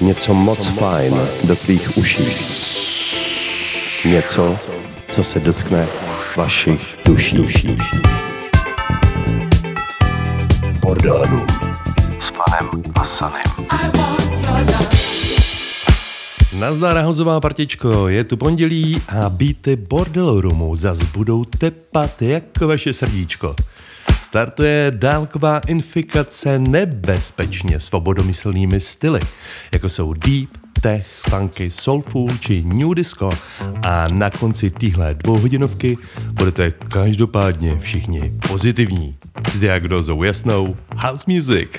Něco moc fajn do tvých uší. Něco, co se dotkne vašich duší. duší. Bordelů s panem a sanem. Nazdar hozová partičko, je tu pondělí a býty Bordel Roomu zas budou tepat jako vaše srdíčko. Startuje dálková infikace nebezpečně svobodomyslnými styly, jako jsou deep, tech, funky, soulful či new disco a na konci téhle dvouhodinovky budete každopádně všichni pozitivní. S diagnozou jasnou house music.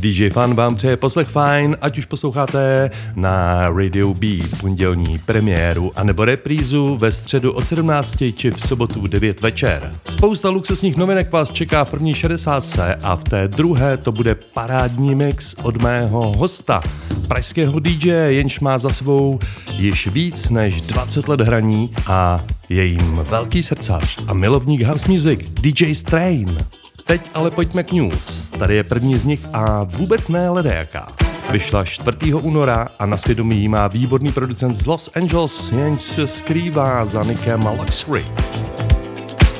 DJ Fan vám přeje poslech fajn, ať už posloucháte na Radio B pondělní premiéru anebo reprízu ve středu od 17 či v sobotu v 9 večer. Spousta luxusních novinek vás čeká v první 60 a v té druhé to bude parádní mix od mého hosta, pražského DJ, jenž má za sebou již víc než 20 let hraní a je jim velký srdcař a milovník house music DJ Strain. Teď ale pojďme k news. Tady je první z nich a vůbec ne ledajaká. Vyšla 4. února a na svědomí má výborný producent z Los Angeles, jenž se skrývá za nikem Luxury.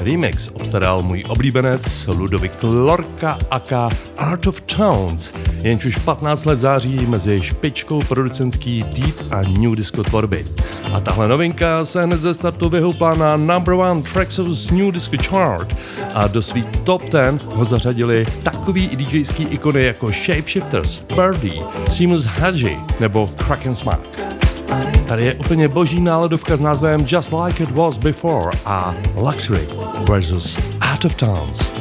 Remix obstaral můj oblíbenec Ludovik Lorka aka Art of Tones, jenž už 15 let září mezi špičkou producentský deep a new disco tvorby. A tahle novinka se hned ze startu vyhoupla na number one tracks of new disco chart a do svých top 10 ho zařadili takový DJský ikony jako Shapeshifters, Birdie, Seamus Hadji nebo Kraken Smack. Tady je úplně boží náladovka s názvem Just Like It Was Before a Luxury versus Out of Towns.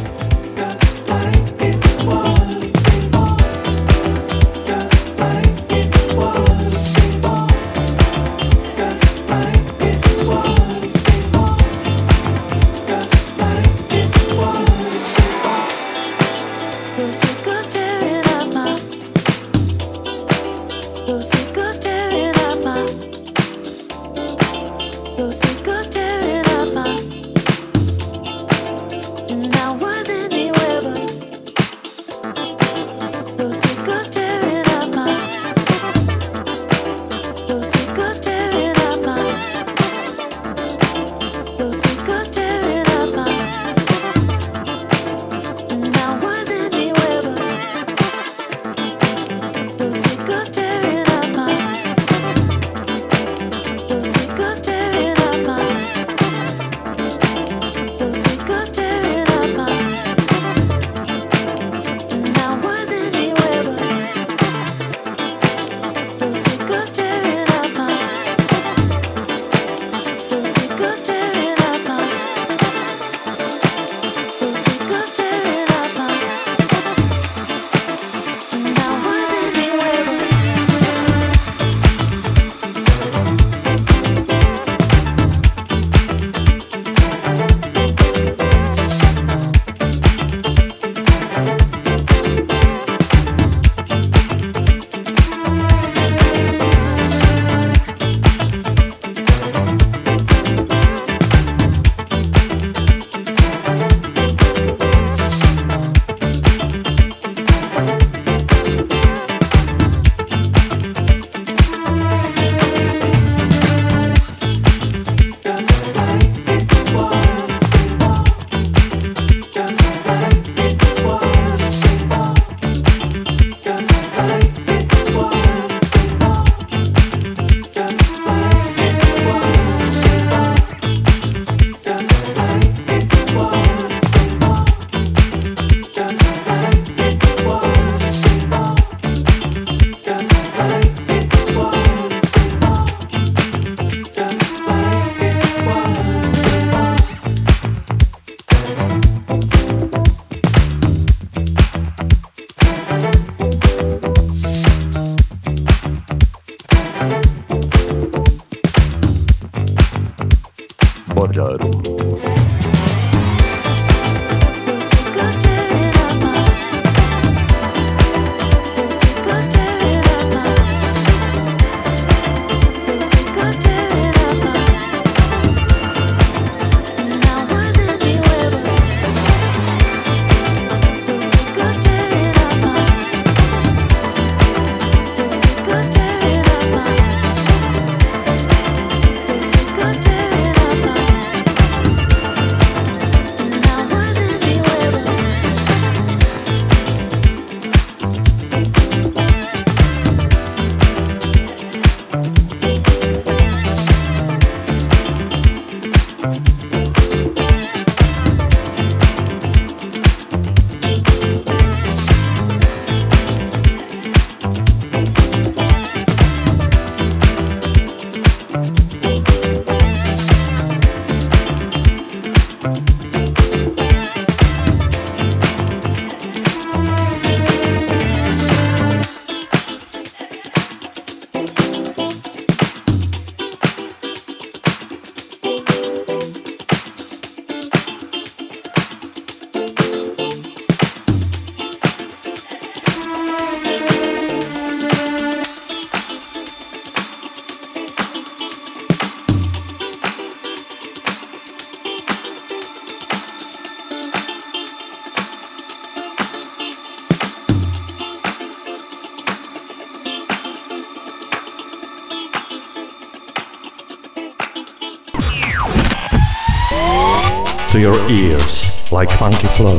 Your ears like funky flow.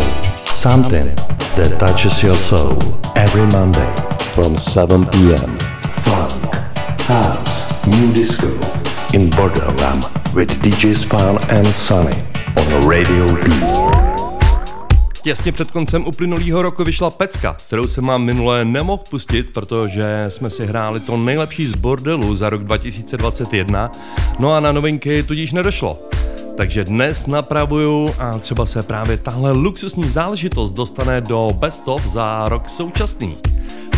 Something that touches your soul every Monday from 7 p.m. Funk, house, new disco in Border Ram with DJs Fun and Sunny on Radio B. Těsně před koncem uplynulého roku vyšla pecka, kterou jsem vám minule nemohl pustit, protože jsme si hráli to nejlepší z bordelu za rok 2021, no a na novinky tudíž nedošlo. Takže dnes napravuju a třeba se právě tahle luxusní záležitost dostane do Best of za rok současný.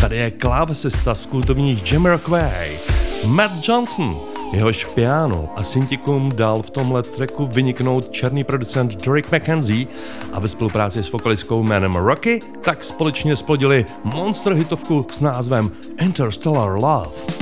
Tady je klávesista z kultovních Jamiroquai, Matt Johnson, Jehož piano a syntikum dal v tomhle tracku vyniknout černý producent Drake McKenzie a ve spolupráci s vokalistkou jménem Rocky tak společně splodili monster hitovku s názvem Interstellar Love.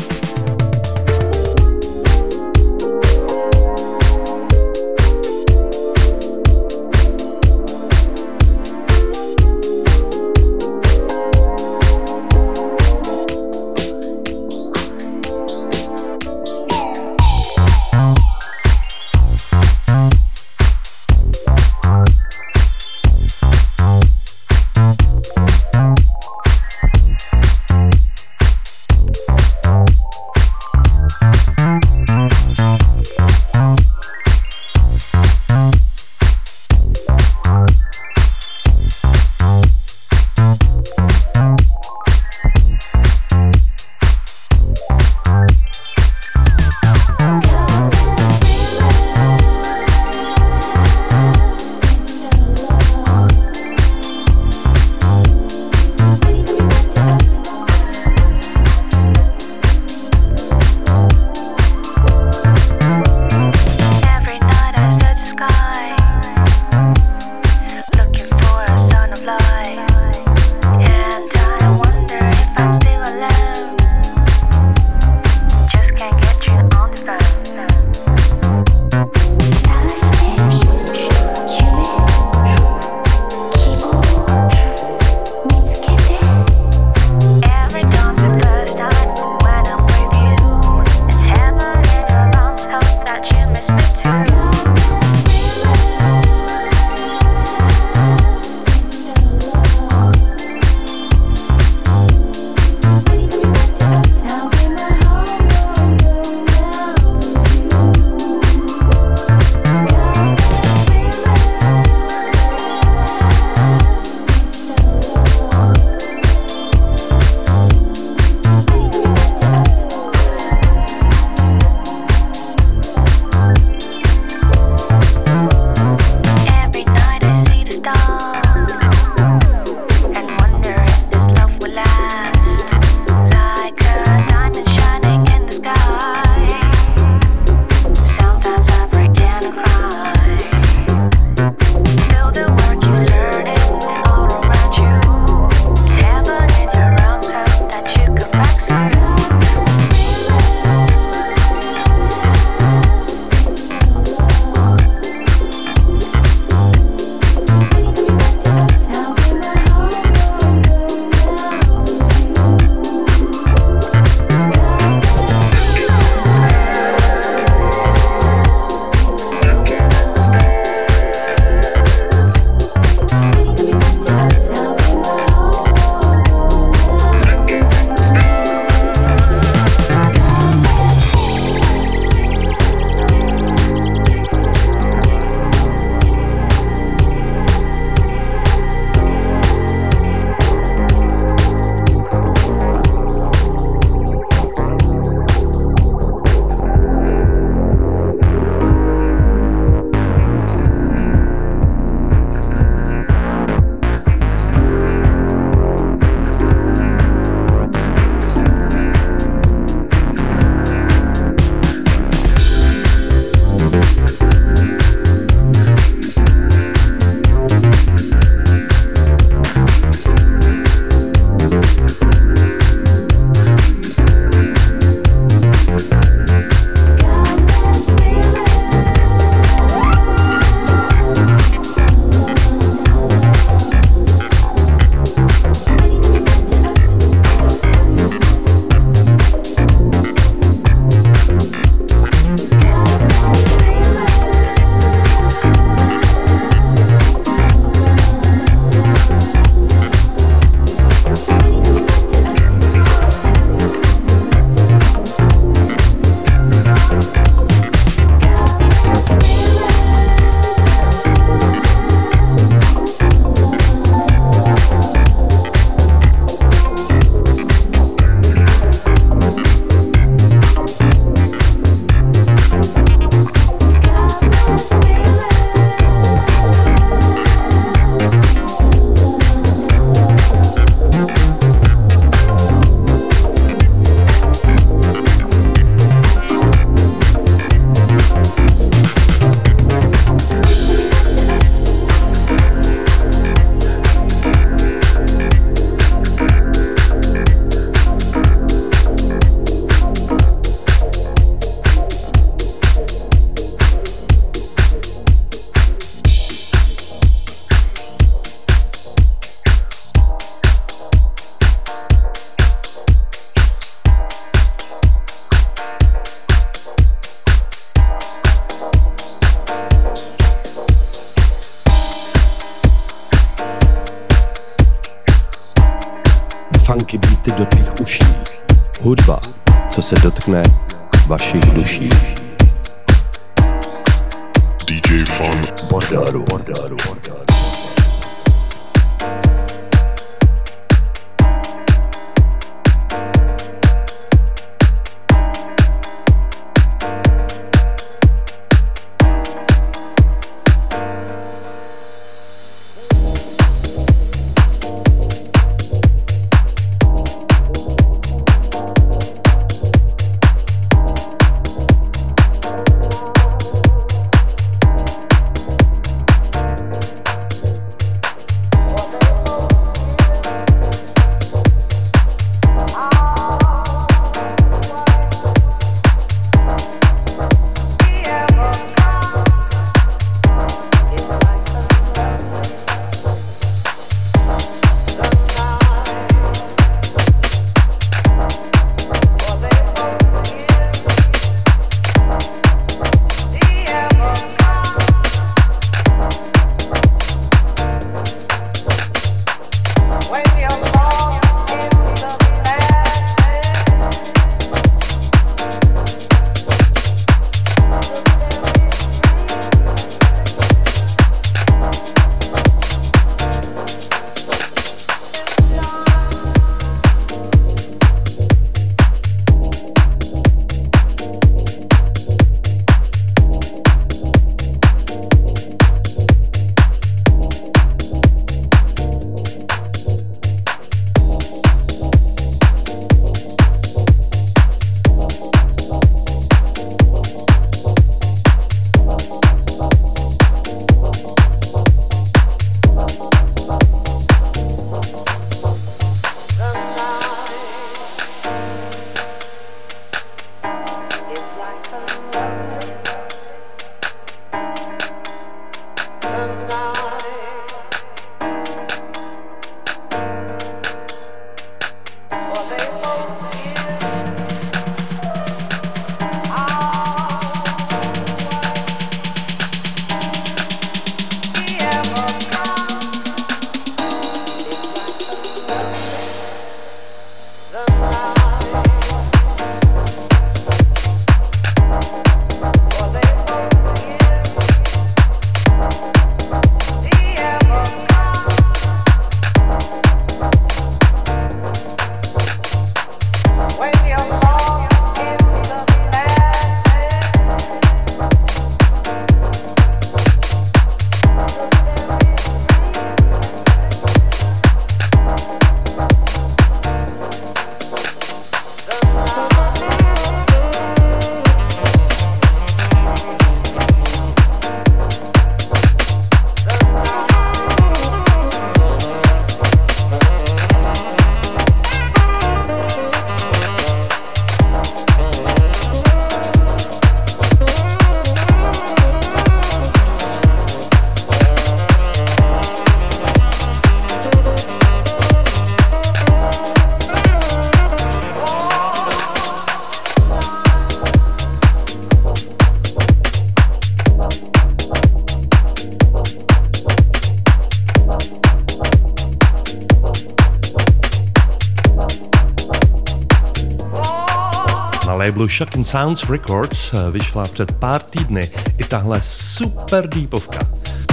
Shocking Sounds Records eh, vyšla před pár týdny i tahle super deepovka.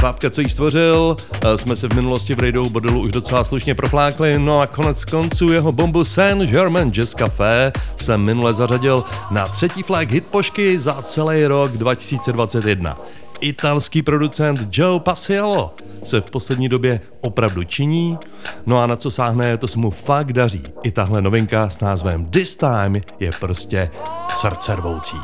Chlapka, co ji stvořil, eh, jsme se v minulosti v Radio Bodelu už docela slušně proflákli, no a konec konců jeho bombu Saint Germain Jazz Café jsem minule zařadil na třetí flag hitpošky za celý rok 2021. Italský producent Joe Passiello se v poslední době opravdu činí, no a na co sáhne, to se mu fakt daří. I tahle novinka s názvem This Time je prostě srdcervoucí.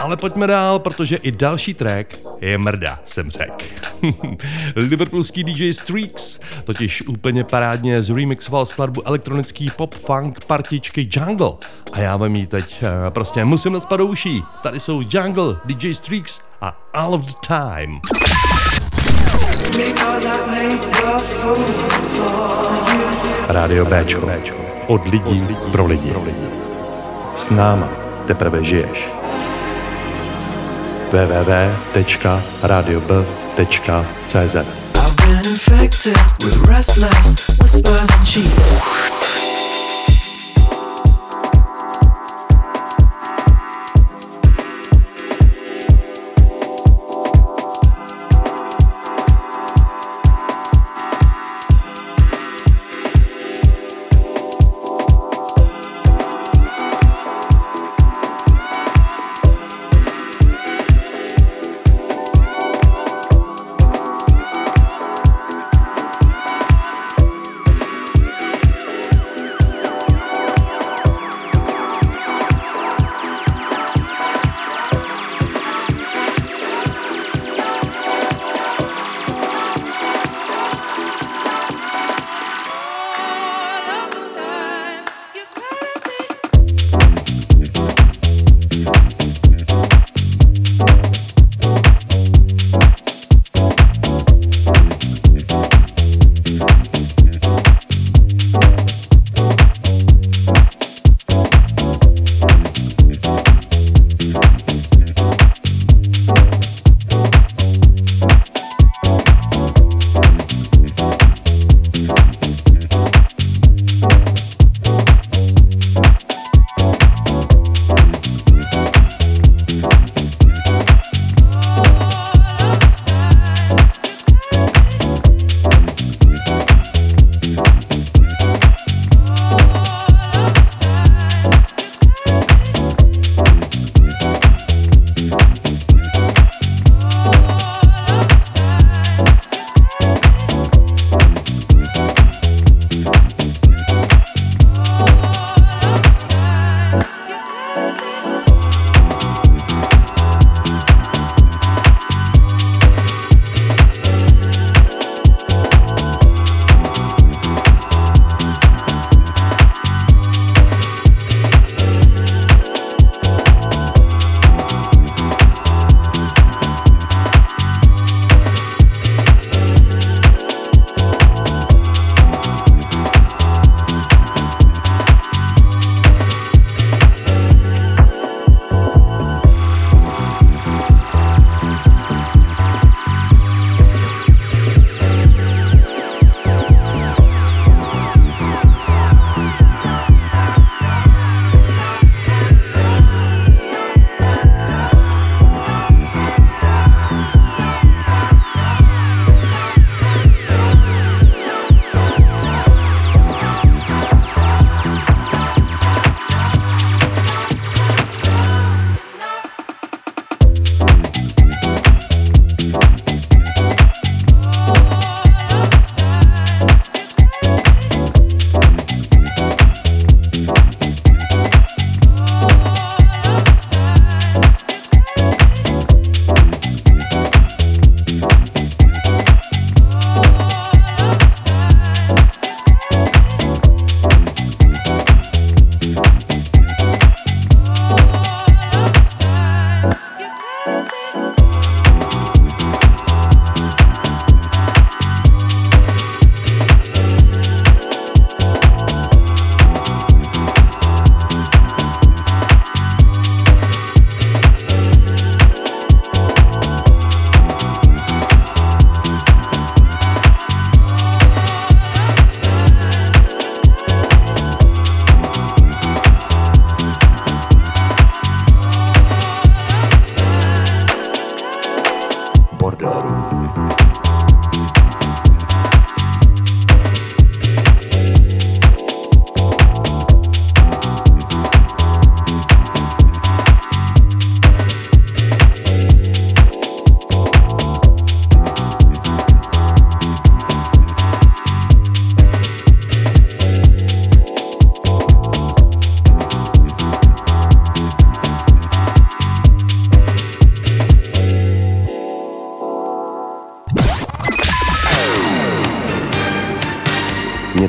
Ale pojďme dál, protože i další track je mrda, jsem řekl. Liverpoolský DJ Streaks totiž úplně parádně zremixoval skladbu elektronický pop-funk partičky Jungle. A já vám ji teď uh, prostě musím naspat do uší. Tady jsou Jungle, DJ Streaks a All of the Time. Rádio Bčko. Od lidí pro lidi. S náma teprve žiješ. www.radiob.cz I've been infected with restless whispers and cheats.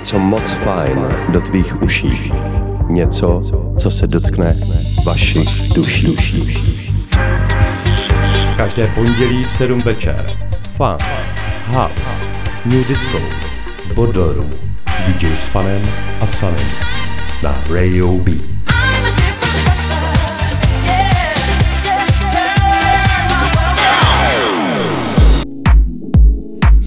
Něco moc fajn do tvých uší. Něco, co se dotkne vašich duší. Každé pondělí v 7 večer. Fun, house, new disco, Room s DJ s Fanem a Sanem na Radio B.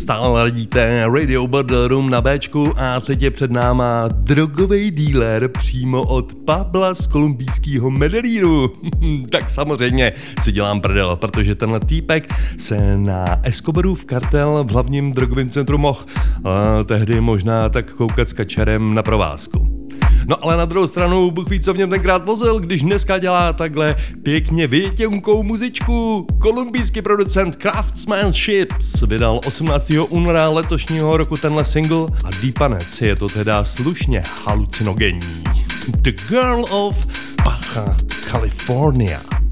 Stále ladíte Radio Bordel Room na Bčku a teď je před náma drogový dealer přímo od Pabla z kolumbijského Medellínu. tak samozřejmě si dělám prdel, protože tenhle týpek se na Escobarův kartel v hlavním drogovém centru mohl tehdy možná tak koukat s kačerem na provázku. No ale na druhou stranu, Bůh ví, co v něm tenkrát vozil, když dneska dělá takhle pěkně větěnkou muzičku. Kolumbijský producent Craftsmanships vydal 18. února letošního roku tenhle single a Deepanec je to teda slušně halucinogenní. The Girl of Baja California.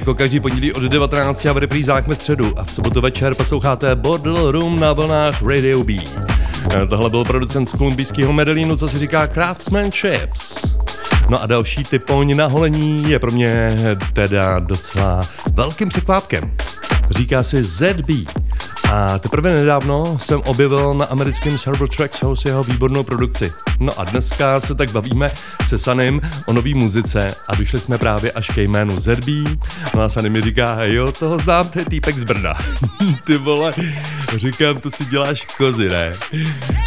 Jako každý pondělí od 19 a v reprízách ve středu a v sobotu večer posloucháte Bordel Room na vlnách Radio B. Eh, tohle byl producent z kolumbijského Medellínu, co si říká Craftsmanships. No a další typoň na holení je pro mě teda docela velkým překvápkem. Říká si ZB a teprve nedávno jsem objevil na americkém Server Tracks House jeho výbornou produkci. No a dneska se tak bavíme se Sanem o nový muzice a došli jsme právě až ke jménu Zerbí. No a Sany mi říká, jo, toho znám, to je týpek z Brna. Ty vole, říkám, to si děláš kozy, ne?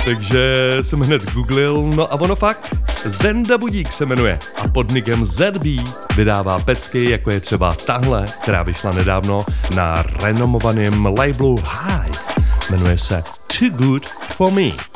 Takže jsem hned googlil, no a ono fakt, Zdenda Budík se jmenuje a pod nikem ZB vydává pecky, jako je třeba tahle, která vyšla nedávno na renomovaném labelu Hive. Jmenuje se Too Good For Me.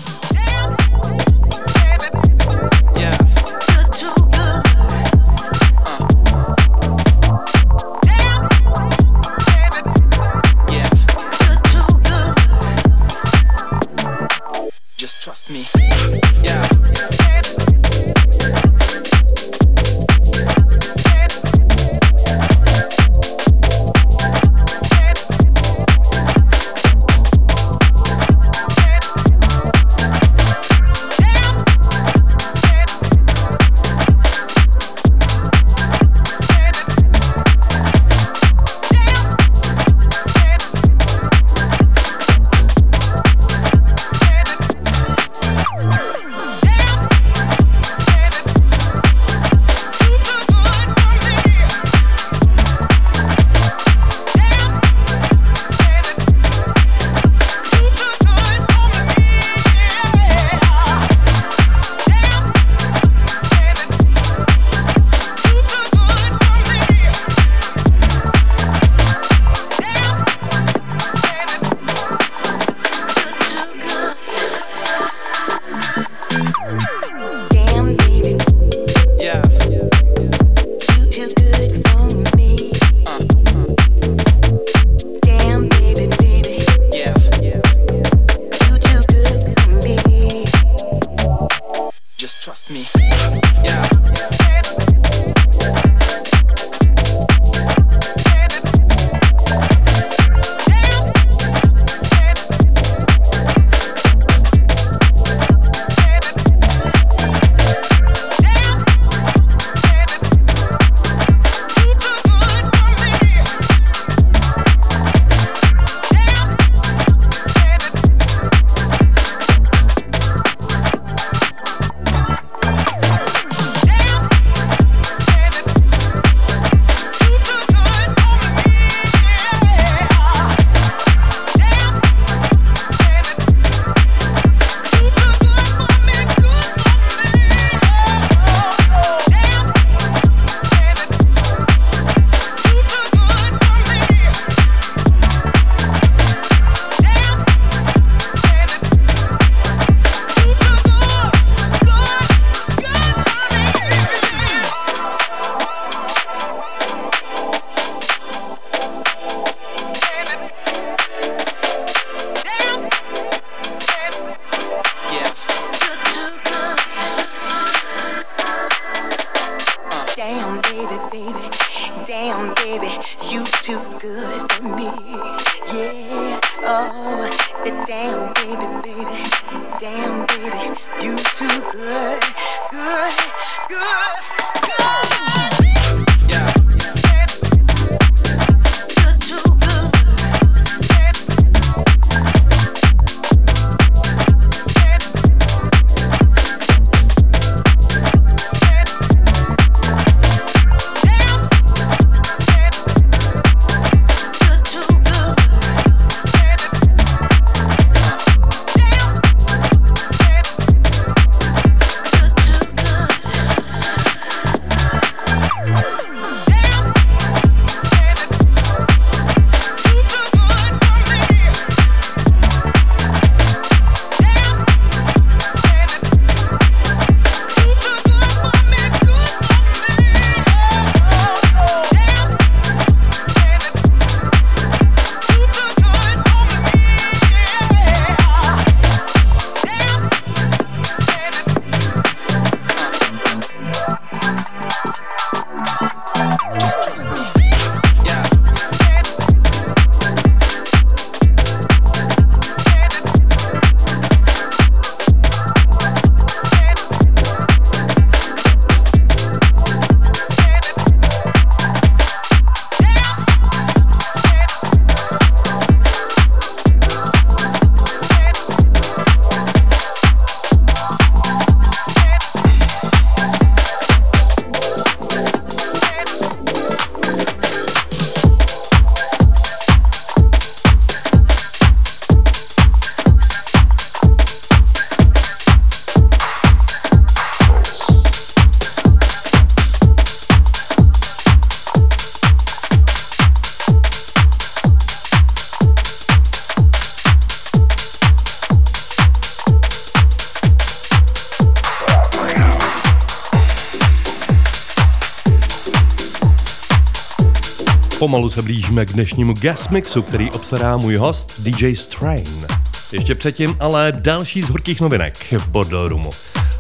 Pomalu se blížíme k dnešnímu guest mixu, který obstará můj host DJ Strain. Ještě předtím ale další z horkých novinek v Bordel Roomu.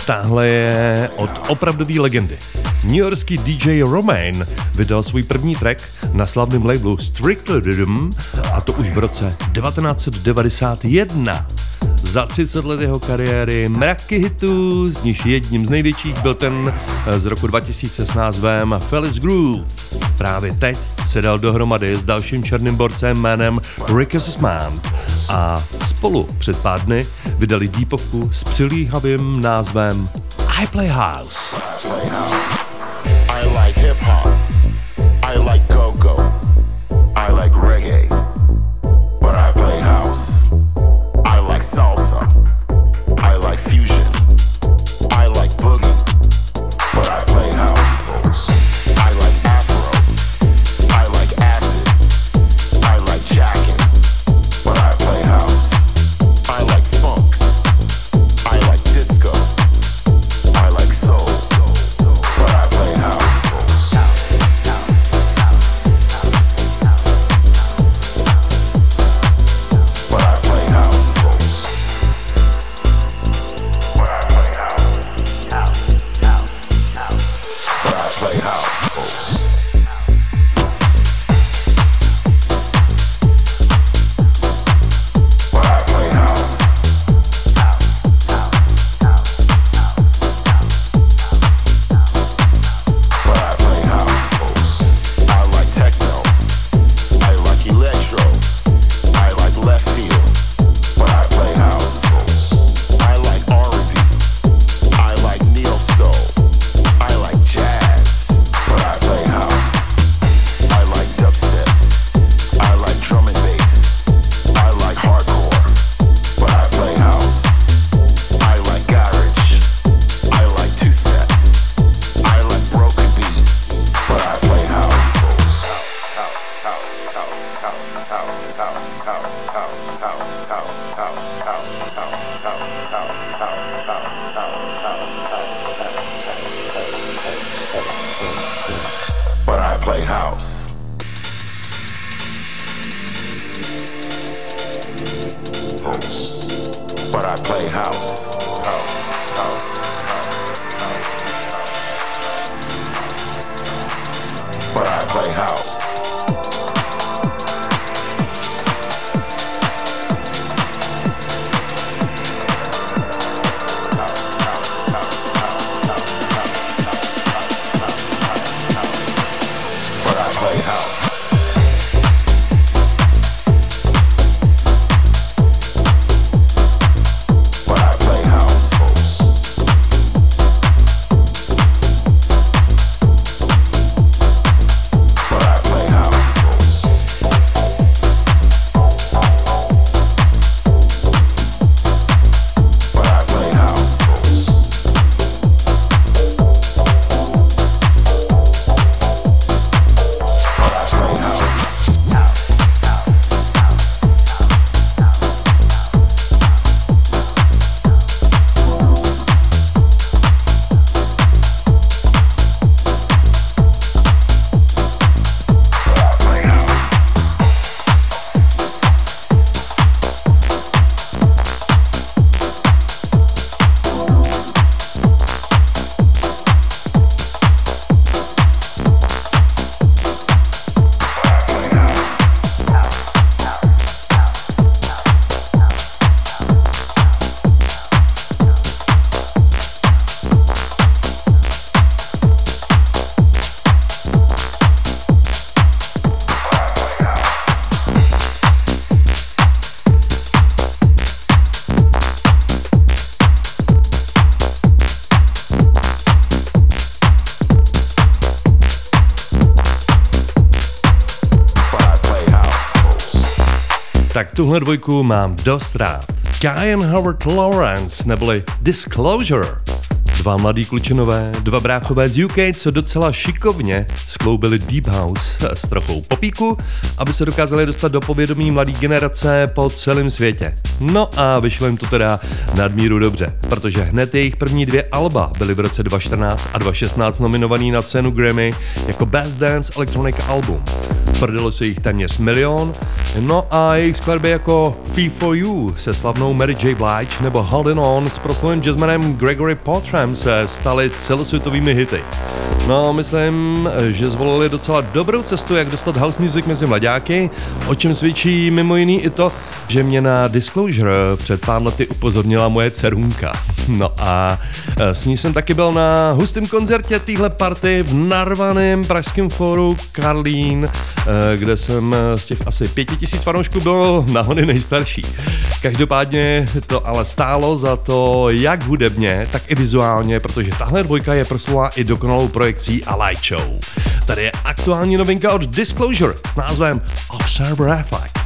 Tahle je od opravdové legendy. New Yorkský DJ Romain vydal svůj první track na slavném labelu Strictly Rhythm a to už v roce 1991. Za 30 let jeho kariéry mraky hitů, z nich jedním z největších byl ten z roku 2000 s názvem Felice Groove. Právě teď se dal dohromady s dalším černým borcem jménem Rickus Man a spolu před pár dny vydali dípovku s přilíhavým názvem I Play House. I like hip hop. I like go go. I like reggae. Tuhle dvojku mám dost rád. Kyan Howard Lawrence neboli Disclosure. Dva mladí klučinové, dva bráchové z UK, co docela šikovně skloubili Deep House s trochou popíku, aby se dokázali dostat do povědomí mladé generace po celém světě. No a vyšlo jim to teda nadmíru dobře, protože hned jejich první dvě alba byly v roce 2014 a 2016 nominovaný na cenu Grammy jako Best Dance Electronic Album. Prodalo se jich téměř milion, no a jejich skladby jako Fee for You se slavnou Mary J. Blige nebo Holding On s proslovým jazzmanem Gregory Portram se staly celosvětovými hity. No, myslím, že zvolili docela dobrou cestu, jak dostat house music mezi mladáky, o čem svědčí mimo jiný i to, že mě na Disclosure před pár lety upozornila moje dcerunka. No a e, s ní jsem taky byl na hustém koncertě téhle party v narvaném pražském fóru Karlín, e, kde jsem z těch asi pěti tisíc fanoušků byl nahony nejstarší. Každopádně to ale stálo za to jak hudebně, tak i vizuálně, protože tahle dvojka je proslula i dokonalou projekcí a light show. Tady je aktuální novinka od Disclosure s názvem Observer Effect.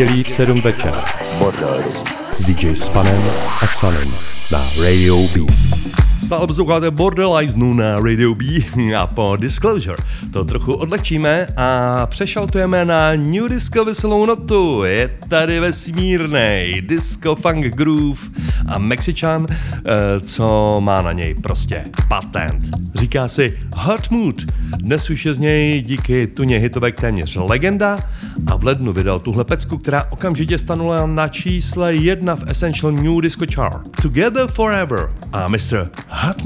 Pondělí v 7 večer. S DJ Spanem a Sunem na Radio B. Stále posloucháte Borderlizenu na Radio B a po Disclosure to trochu odlehčíme a přešaltujeme na New Disco veselou notu. Je tady vesmírnej disco funk groove a Mexičan, eh, co má na něj prostě patent. Říká si Hot Mood. Dnes už je z něj díky tuně hitovek téměř legenda v lednu vydal tuhle pecku, která okamžitě stanula na čísle jedna v Essential New Disco Chart. Together Forever a Mr. Hot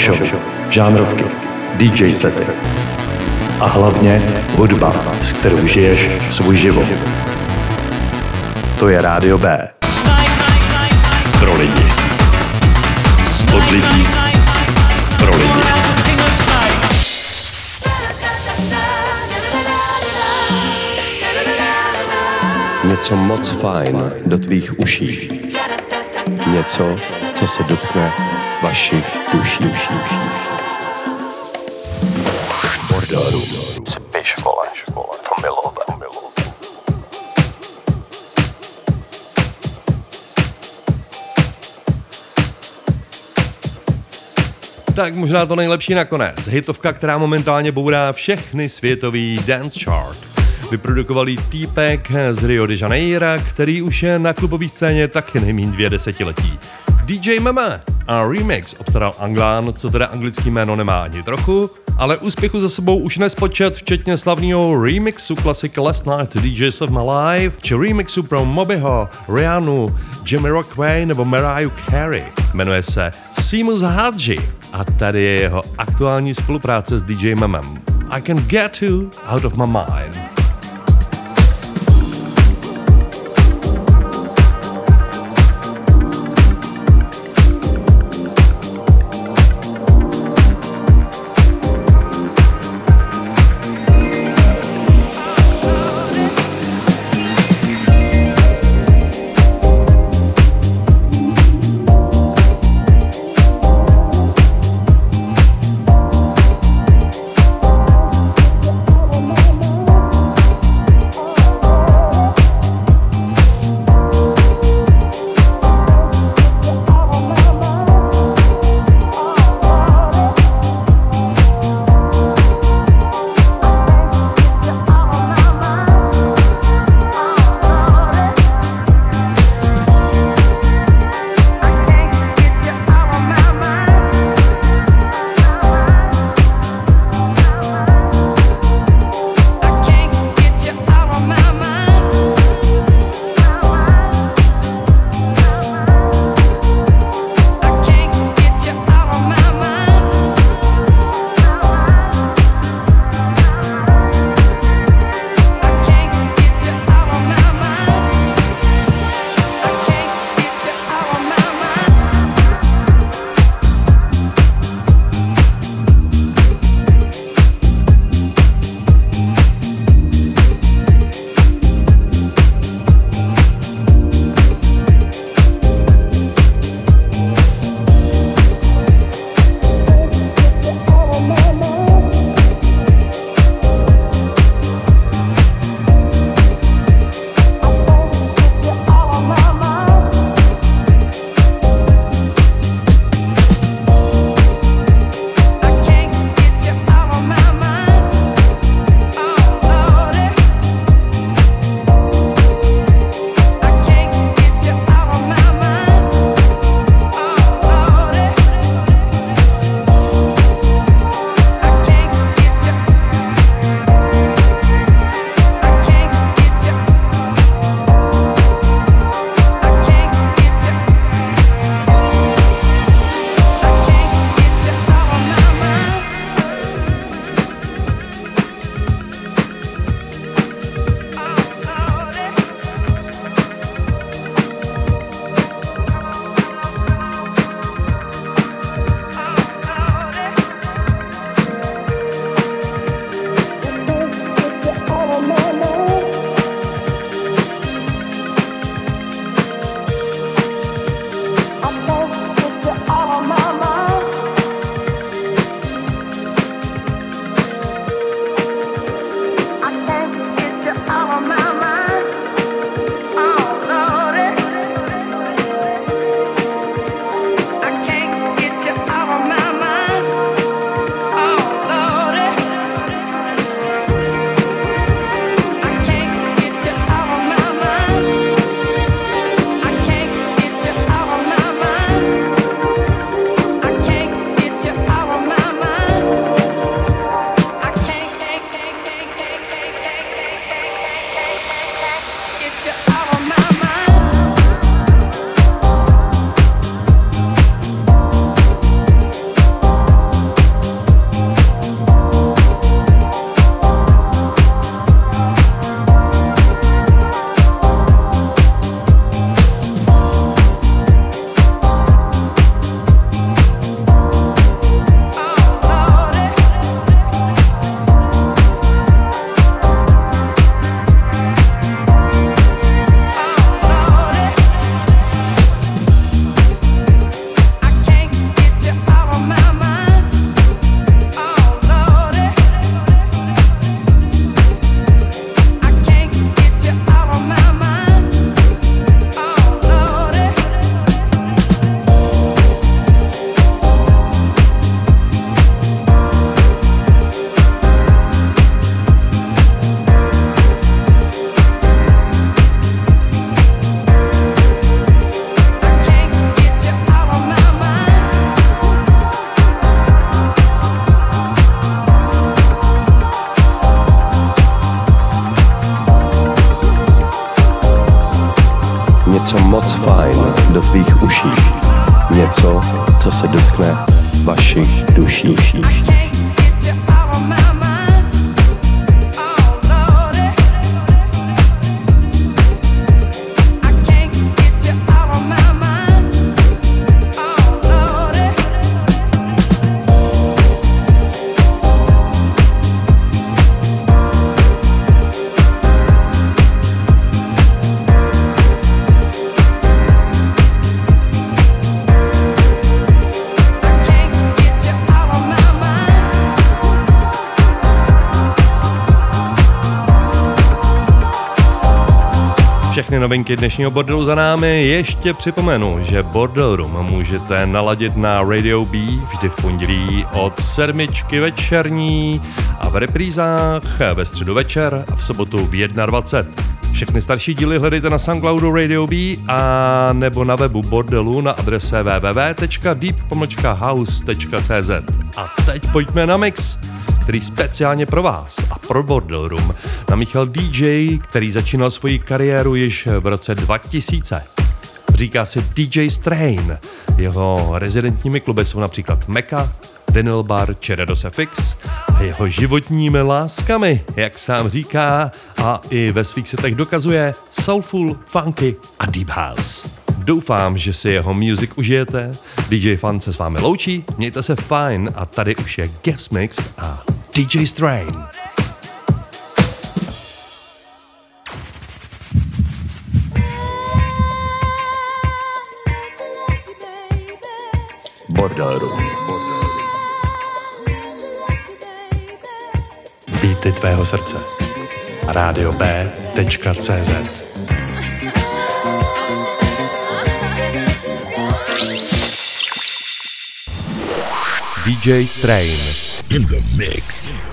show, žánrovky, DJ sety a hlavně hudba, s kterou žiješ svůj život. To je Rádio B. Pro lidi. Od lidí. Pro lidi. Něco moc fajn do tvých uší. Něco, co se dotkne vašich duší. duší, duší. Bordelů. Spiš, vole, vole, to milové. Tak možná to nejlepší nakonec. Hitovka, která momentálně bourá všechny světový dance chart. Vyprodukovali týpek z Rio de Janeiro, který už je na klubové scéně taky nejmín dvě desetiletí. DJ Mama a remix obstaral Anglán, co teda anglický jméno nemá ani trochu, ale úspěchu za sebou už nespočet, včetně slavného remixu klasiky Last Night DJs of My Life, či remixu pro Mobyho, Rihannu, Jimmy Rockway nebo Mariah Carey. Jmenuje se Seamus Hadji a tady je jeho aktuální spolupráce s DJ Mamem. I can get you out of my mind. novinky dnešního bordelu za námi, ještě připomenu, že Bordel Room můžete naladit na Radio B vždy v pondělí od sedmičky večerní a v reprízách ve středu večer a v sobotu v 21. Všechny starší díly hledejte na Soundcloudu Radio B a nebo na webu bordelu na adrese www.deep.house.cz A teď pojďme na mix který speciálně pro vás a pro Bordel Room namíchal DJ, který začínal svoji kariéru již v roce 2000. Říká se DJ Strain. Jeho rezidentními kluby jsou například Mecca, Vinyl Bar Cheredos FX a jeho životními láskami, jak sám říká a i ve svých setech dokazuje Soulful, Funky a Deep House. Doufám, že si jeho music užijete. DJ Fan se s vámi loučí, mějte se fajn a tady už je guest mix a DJ Strain. Bordáru. Býty tvého srdce. Radio B.cz DJ Strain. in the mix.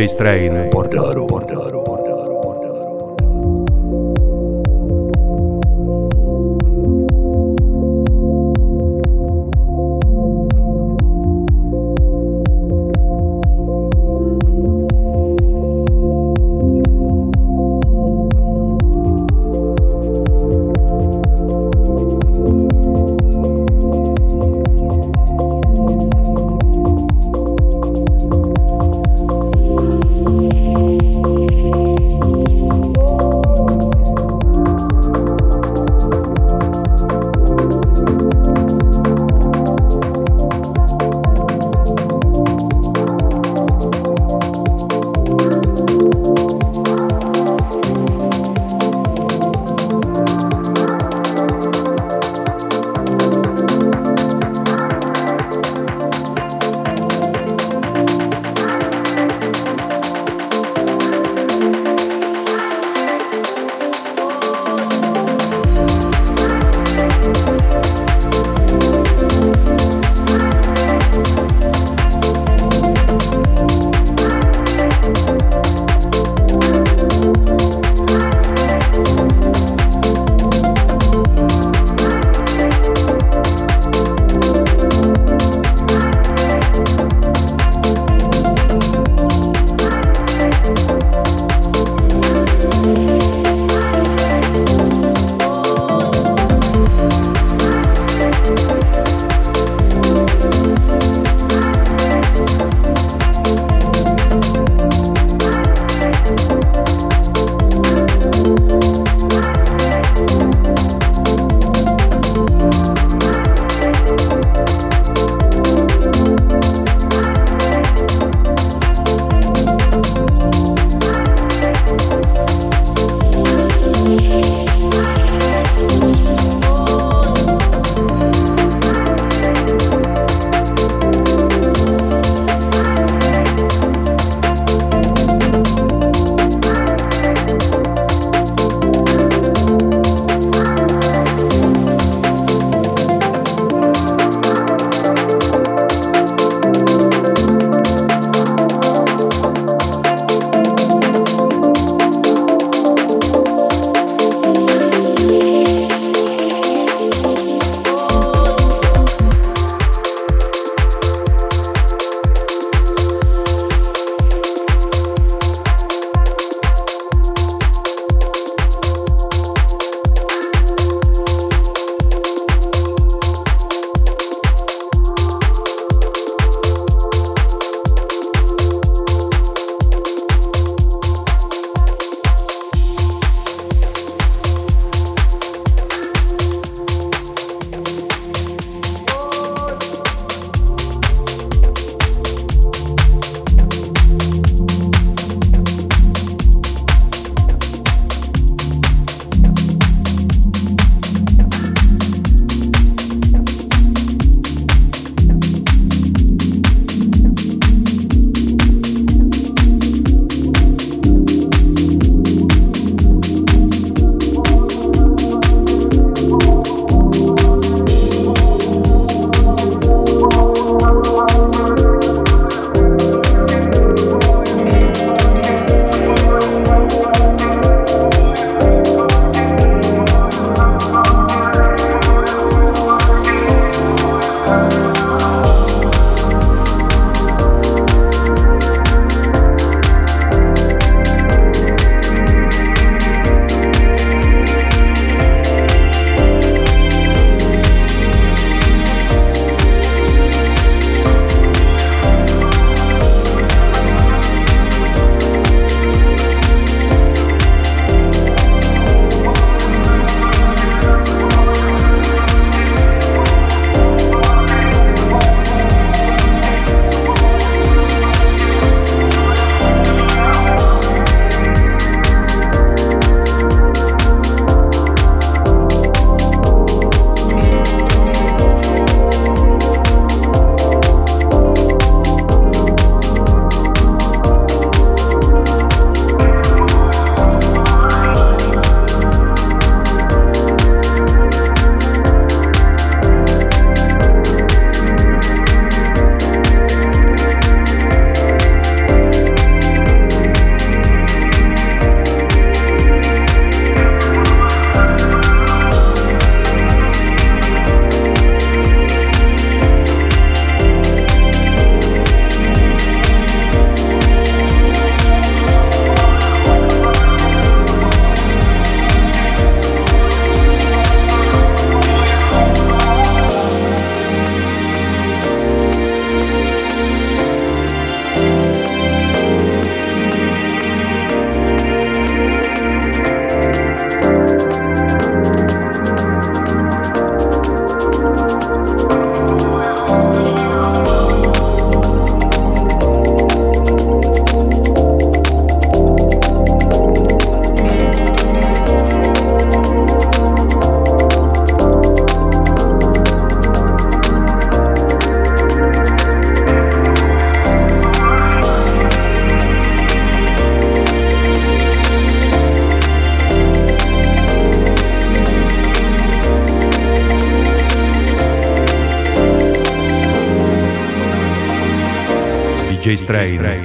DJ Strain, Bordel Room. Bordel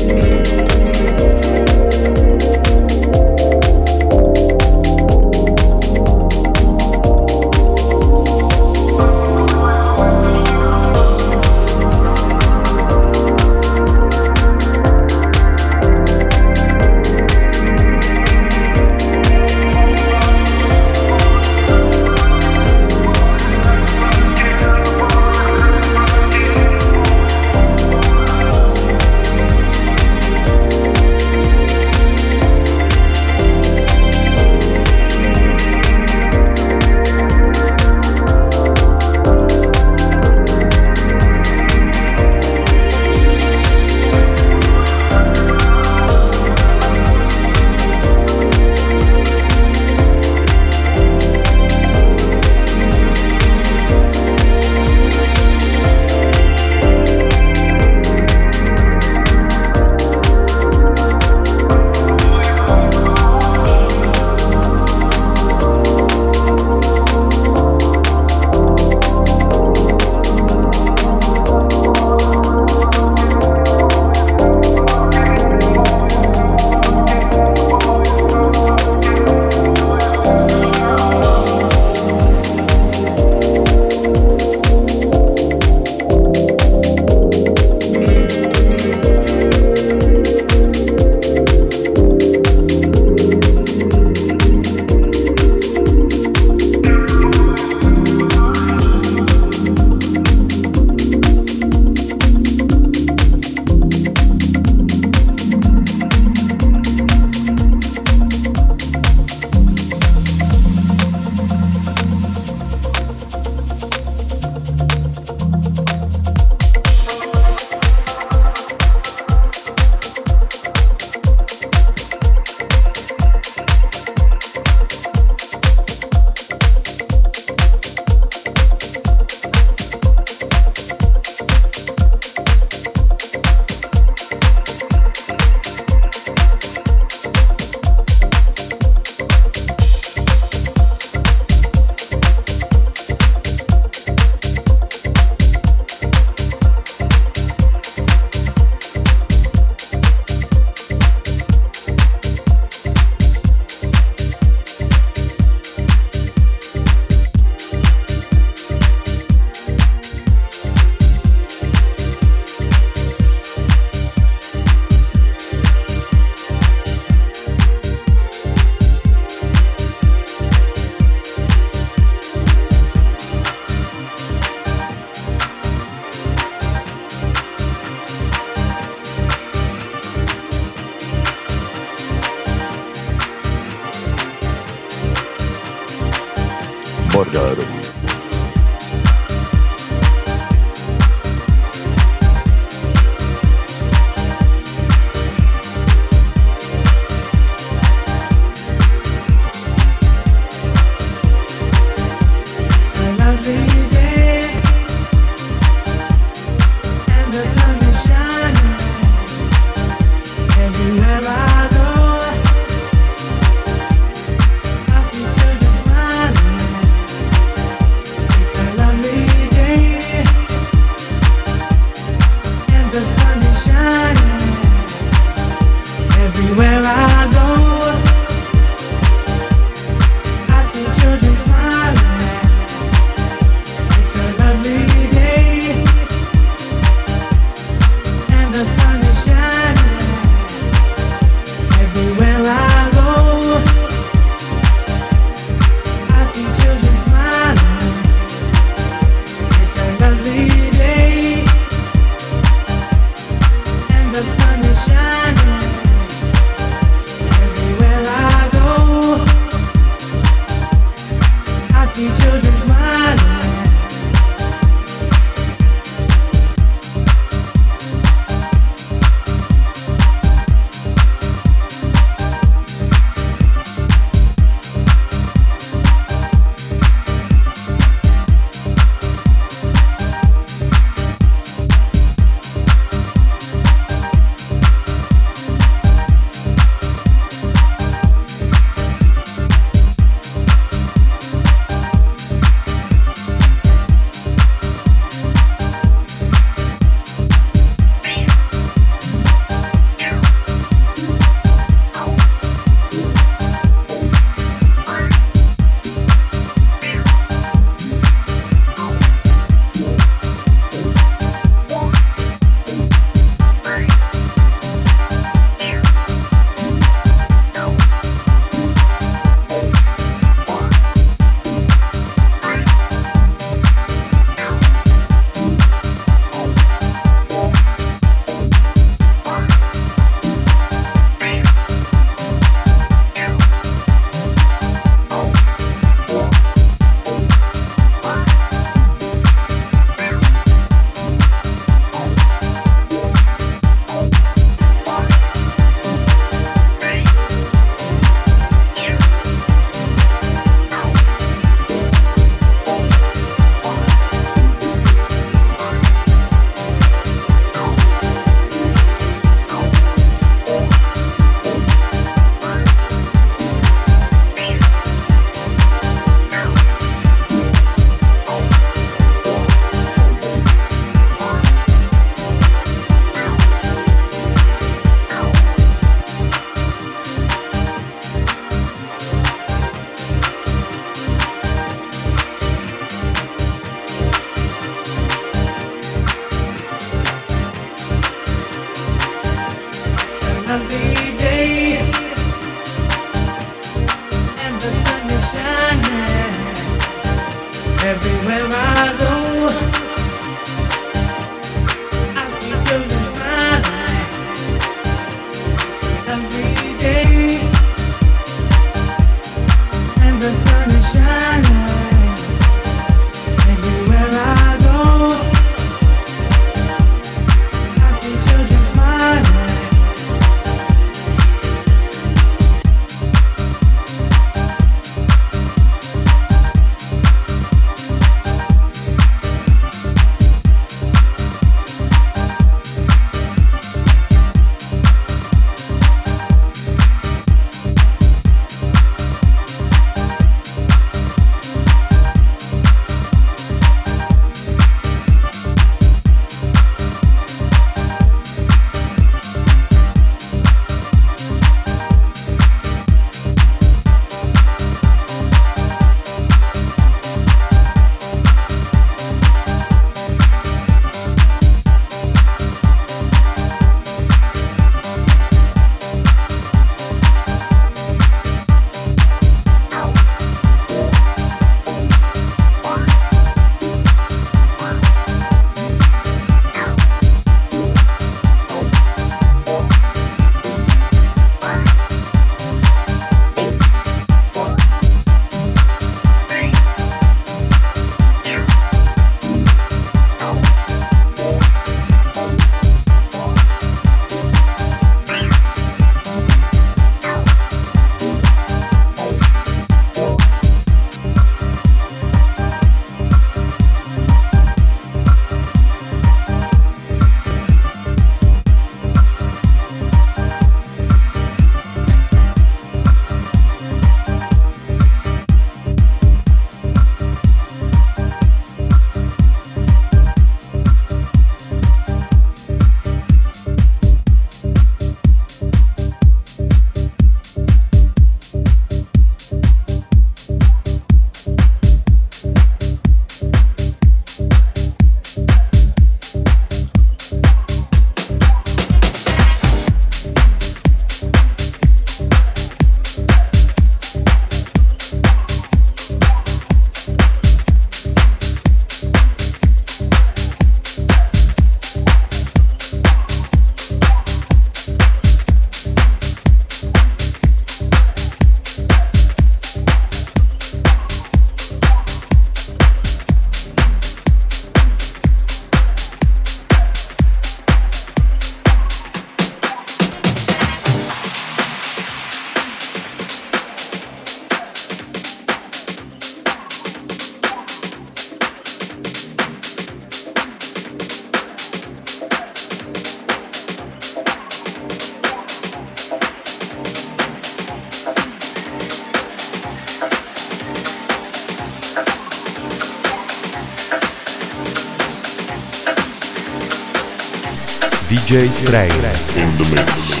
DJ Stray. In the mix.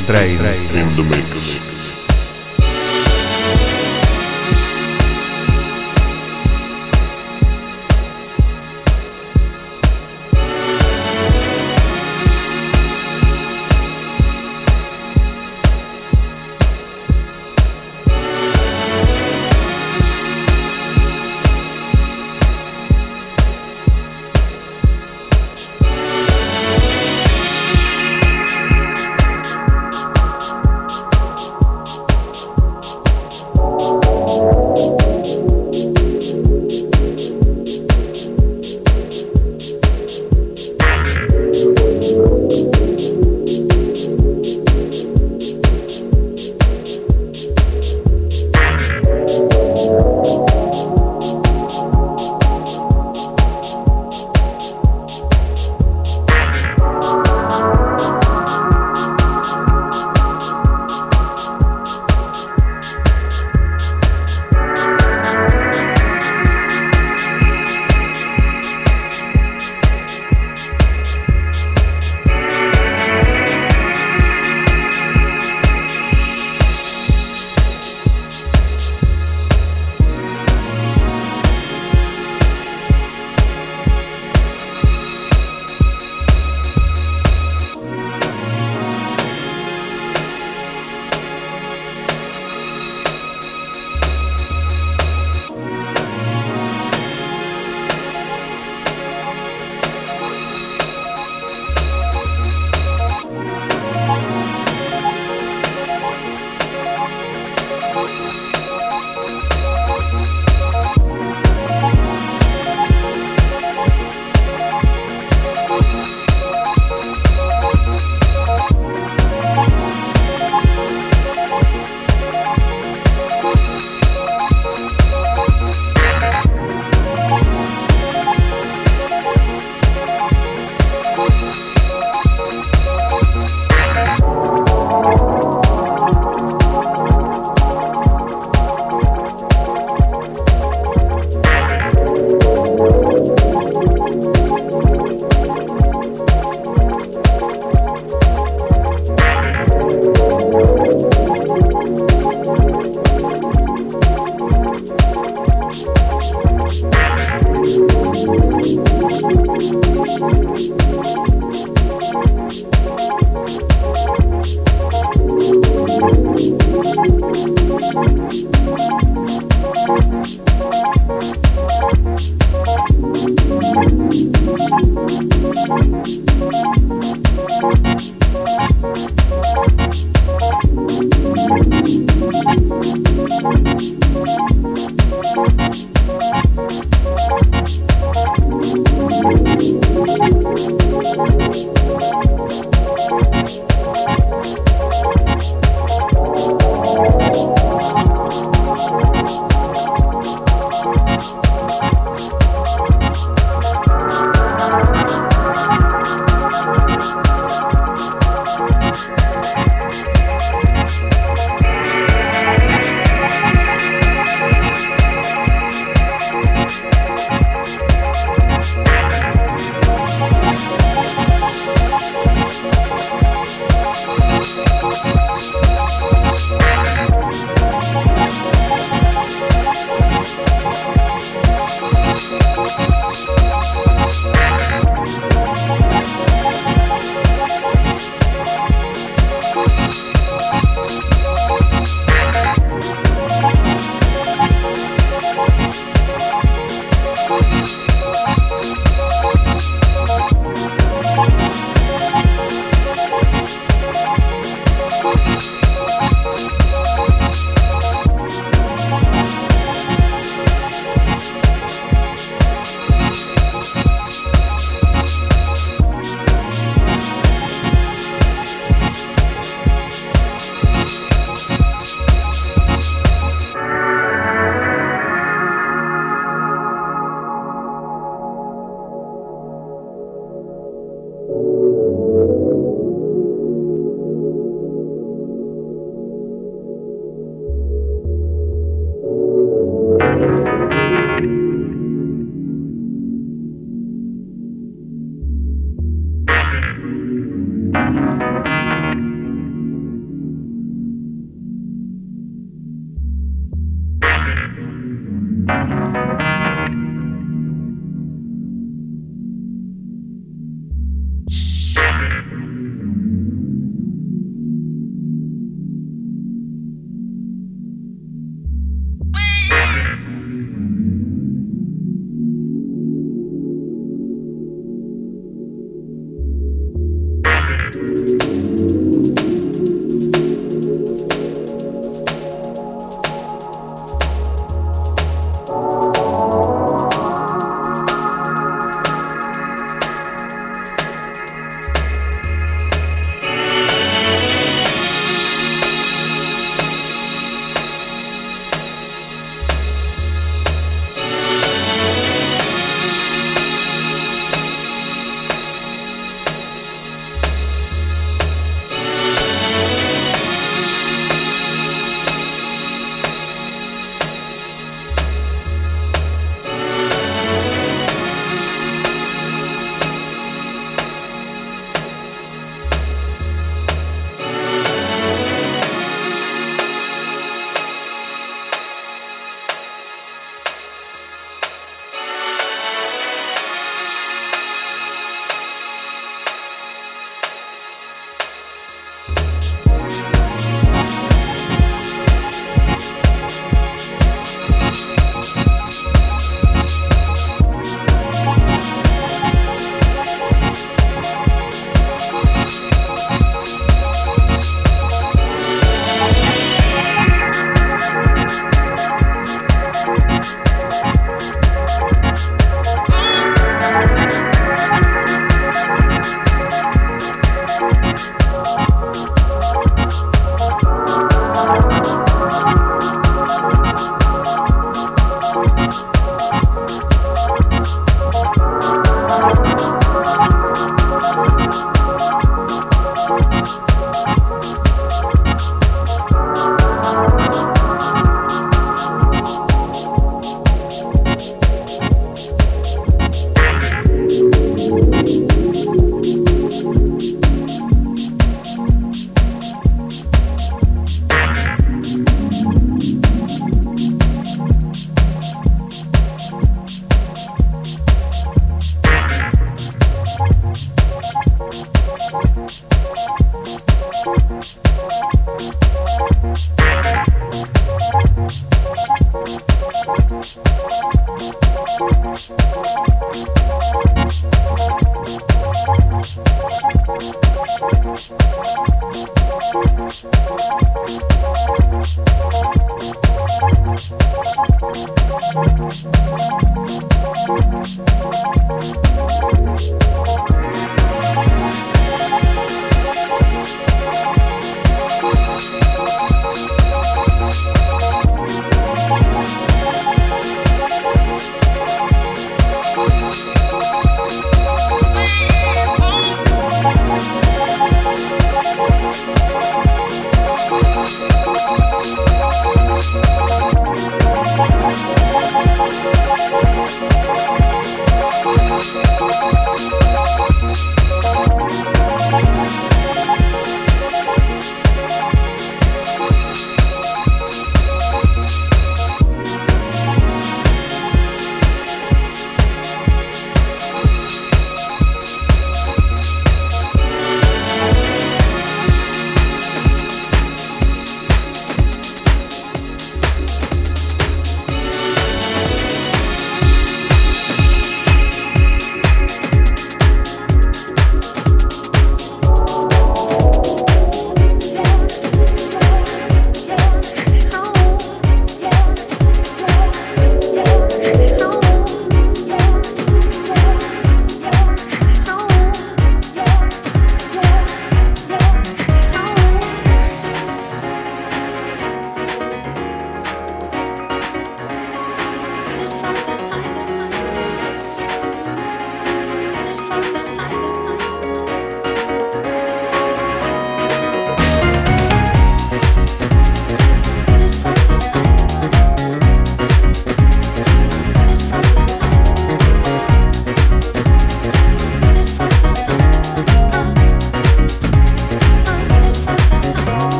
DJ Strain.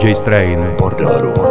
DJ Strain. Bordeloru.